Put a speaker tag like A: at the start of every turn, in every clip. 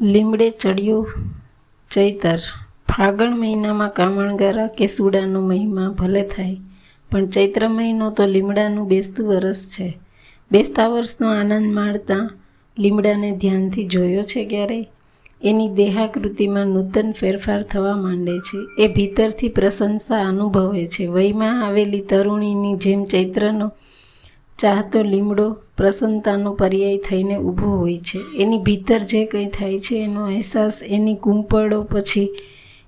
A: લીમડે ચડ્યું ચૈતર. ફાગણ મહિનામાં કામણગારા કે સુડાનો મહિમા ભલે થાય, પણ ચૈત્ર મહિનો તો લીમડાનું બેસતું વરસ છે. બેસતા વર્ષનો આનંદ માણતા લીમડાને ધ્યાનથી જોયો છે ક્યારેય એની દેહાકૃતિમાં નૂતન ફેરફાર થવા માંડે છે. એ ભીતરથી પ્રશંસા અનુભવે છે. વયમાં આવેલી તરુણીની જેમ ચૈત્રનો ચાહતો લીમડો પ્રસન્નતાનો પર્યાય થઈને ઊભો હોય છે. એની ભીતર જે કંઈ થાય છે, એનો અહેસાસ એની કુંપળો પછી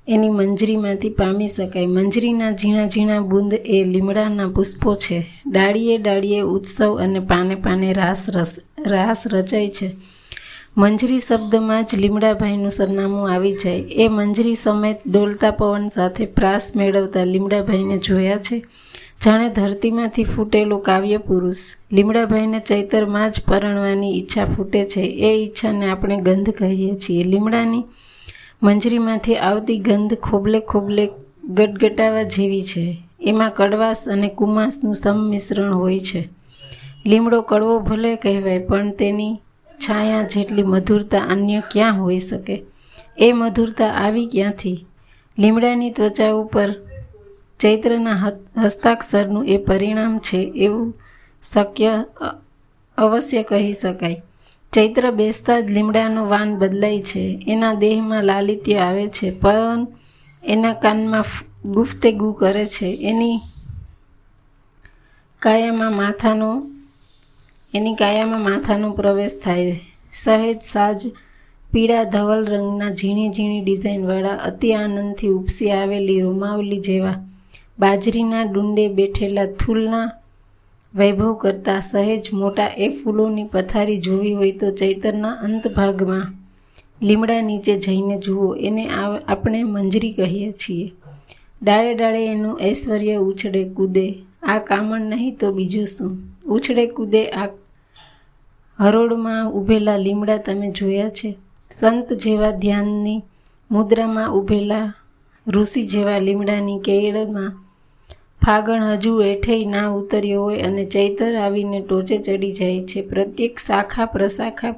A: એની મંજરીમાંથી પામી શકાય. મંજરીના ઝીણા ઝીણા બુંદ એ લીમડાના પુષ્પો છે. ડાળીએ ડાળીએ ઉત્સવ અને પાને પાને રાસ રસ, રાસ રચાય છે. મંજરી શબ્દમાં જ લીમડાભાઈનું સરનામું આવી જાય. એ મંજરી સમેત ડોલતા પવન સાથે પ્રાસ મેળવતા લીમડાભાઈને જોયા છે. જાણે ધરતીમાંથી ફૂટેલો કાવ્ય પુરુષ લીમડાભાઈને ચૈતરમાં જ પરણવાની ઈચ્છા ફૂટે છે. એ ઈચ્છાને આપણે ગંધ કહીએ છીએ. લીમડાની મંજરીમાંથી આવતી ગંધ ખોબલે ખોબલે ગટગટાવા જેવી છે. એમાં કડવાશ અને કુમાસનું સંમિશ્રણ હોય છે. લીમડો કડવો ભલે કહેવાય, પણ તેની છાયા જેટલી મધુરતા અન્ય ક્યાં હોઈ શકે? એ મધુરતા આવી ક્યાંથી? લીમડાની ત્વચા ઉપર ચૈત્રના હસ્તાક્ષરનું એ પરિણામ છે એવું શક્ય અવશ્ય કહી શકાય. ચૈત્ર બેસતા જ લીમડાનો વાન બદલાય છે. એના દેહમાં લાલિત્ય આવે છે પવન એના કાનમાં ગુફ્તેગુ કરે છે. એની કાયામાં માથાનો, એની કાયામાં માથાનો પ્રવેશ થાય. સહેજ સાજ પીળા ધવલ રંગના ઝીણી ઝીણી ડિઝાઇનવાળા અતિ આનંદથી ઉપસી આવેલી રૂમાવલી જેવા બાજરીના ડુંડે બેઠેલા થૂલના વૈભવ કરતાં સહેજ મોટા એ ફૂલોની પથારી જોવી હોય તો ચૈતરના અંત ભાગમાં લીમડા નીચે જઈને જુઓ. એને આપણે મંજરી કહીએ છીએ. ડાળે ડાળે એનું ઐશ્વર્ય ઉછળે કૂદે. આ કામણ નહીં તો બીજું શું? ઉછળે કૂદે આ હરોળમાં ઊભેલા લીમડા તમે જોયા છે? સંત જેવા ધ્યાનની મુદ્રામાં ઊભેલા ઋષિ જેવા લીમડાની કેળમાં ફાગણ હજુ હેઠેય ના ઉતર્યો હોય અને ચૈતર આવીને ટોચે ચડી જાય છે. પ્રત્યેક શાખા પ્રશાખા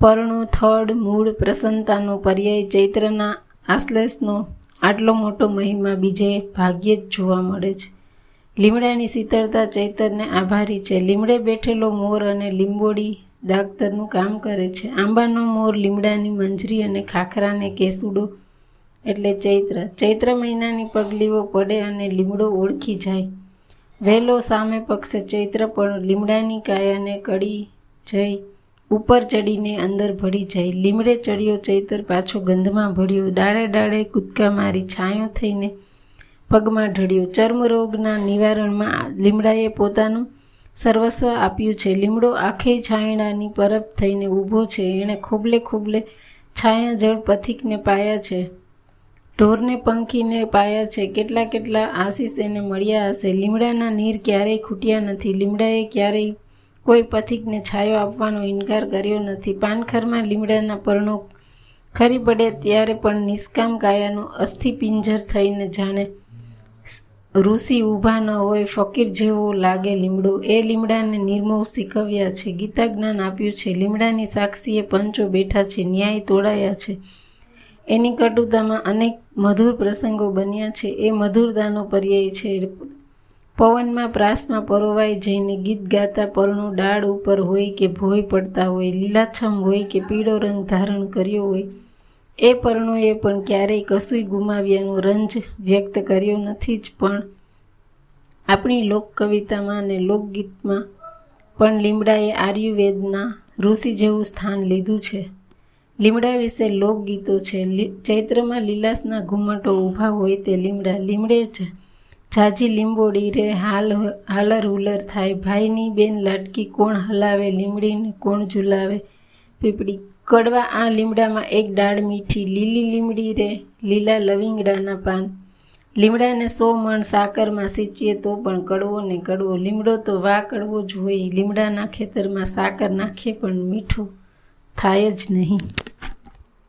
A: પરણો, થડ, મૂળ પ્રસન્નતાનો પર્યાય ચૈત્રના આશ્લેષનો આટલો મોટો મહિમા બીજે ભાગ્યે જ જોવા મળે છે. લીમડાની શીતળતા ચૈતરને આભારી છે. લીમડે બેઠેલો મોર અને લીંબોડી દાગતરનું કામ કરે છે. આંબાનો મોર લીમડાની મંજરી અને ખાખરાને કેસુડો એટલે ચૈત્ર. ચૈત્ર મહિનાની પગલીઓ પડે અને લીમડો ઓળખી જાય. વહેલો સામે પક્ષે ચૈત્ર પણ લીમડાની કાયાને કડી જઈ, ઉપર ચડીને અંદર ભળી જાય. લીમડે ચડ્યો ચૈતર પાછો ગંધમાં ભળ્યો. ડાળે ડાળે કૂદકા મારી છાંયો થઈને પગમાં ઢળ્યો. ચર્મરોગના નિવારણમાં લીમડાએ પોતાનું સર્વસ્વ આપ્યું છે. લીમડો આખે છાંયડાની પરબ થઈને ઊભો છે. એણે ખોબલે ખોબલે છાયા જળ પથિકને પાયા છે. ઢોરને પંખીને પાયા છે. કેટલા કેટલા આશીષ એને મળ્યા હશે. લીમડાના નીર ક્યારેય ખૂટ્યા નથી. લીમડાએ ક્યારેય કોઈ પથિકને છાયો આપવાનો ઇનકાર કર્યો નથી. પાનખરમાં લીમડાના પર્ણો ખરી પડે ત્યારે પણ નિષ્કામ કાયાનું અસ્થિપિંજર થઈને જાણે ઋષિ ઊભા ન હોય, ફકીર જેવો લાગે લીમડો. એ લીમડાને નિર્મોહ શીખવ્યા છે. ગીતા જ્ઞાન આપ્યું છે. લીમડાની સાક્ષીએ પંચો બેઠા છે. ન્યાય તોડાયા છે. એની કટુતામાં અનેક મધુર પ્રસંગો બન્યા છે. એ મધુરતાનો પર્યાય છે. પવનમાં પ્રાસમાં પરોવાઈ જઈને ગીત ગાતા પરણો ડાળ ઉપર હોય કે ભોય પડતા હોય, લીલાછમ હોય કે પીળો રંગ ધારણ કર્યો હોય, એ પરણોએ પણ ક્યારેય કશુંય ગુમાવ્યાનો રંજ વ્યક્ત કર્યો નથી જ. પણ આપણી લોક કવિતામાં અને લોકગીતમાં પણ લીમડાએ આર્યુવેદના ઋષિ જેવું સ્થાન લીધું છે. લીમડા વિશે લોકગીતો છે. ચૈત્રમાં લીલાસના ઘુમટો ઊભા હોય તે લીમડા લીમડે છે. જાજી લીંબોડી રે, હાલ, હાલર હુલર થાય. ભાઈની બેન લાટકી કોણ હલાવે? લીમડીને કોણ ઝુલાવે? પીપળી કડવા આ લીમડામાં એક ડાળ મીઠી, લીલી લીમડી રે, લીલા લવિંગડાના પાન. લીમડાને સો મણ સાકરમાં સિંચીએ તો પણ કડવો ને કડવો. લીમડો તો વા કડવો જ હોય. લીમડાના ખેતરમાં સાકર નાખીએ પણ મીઠું થાય જ નહીં.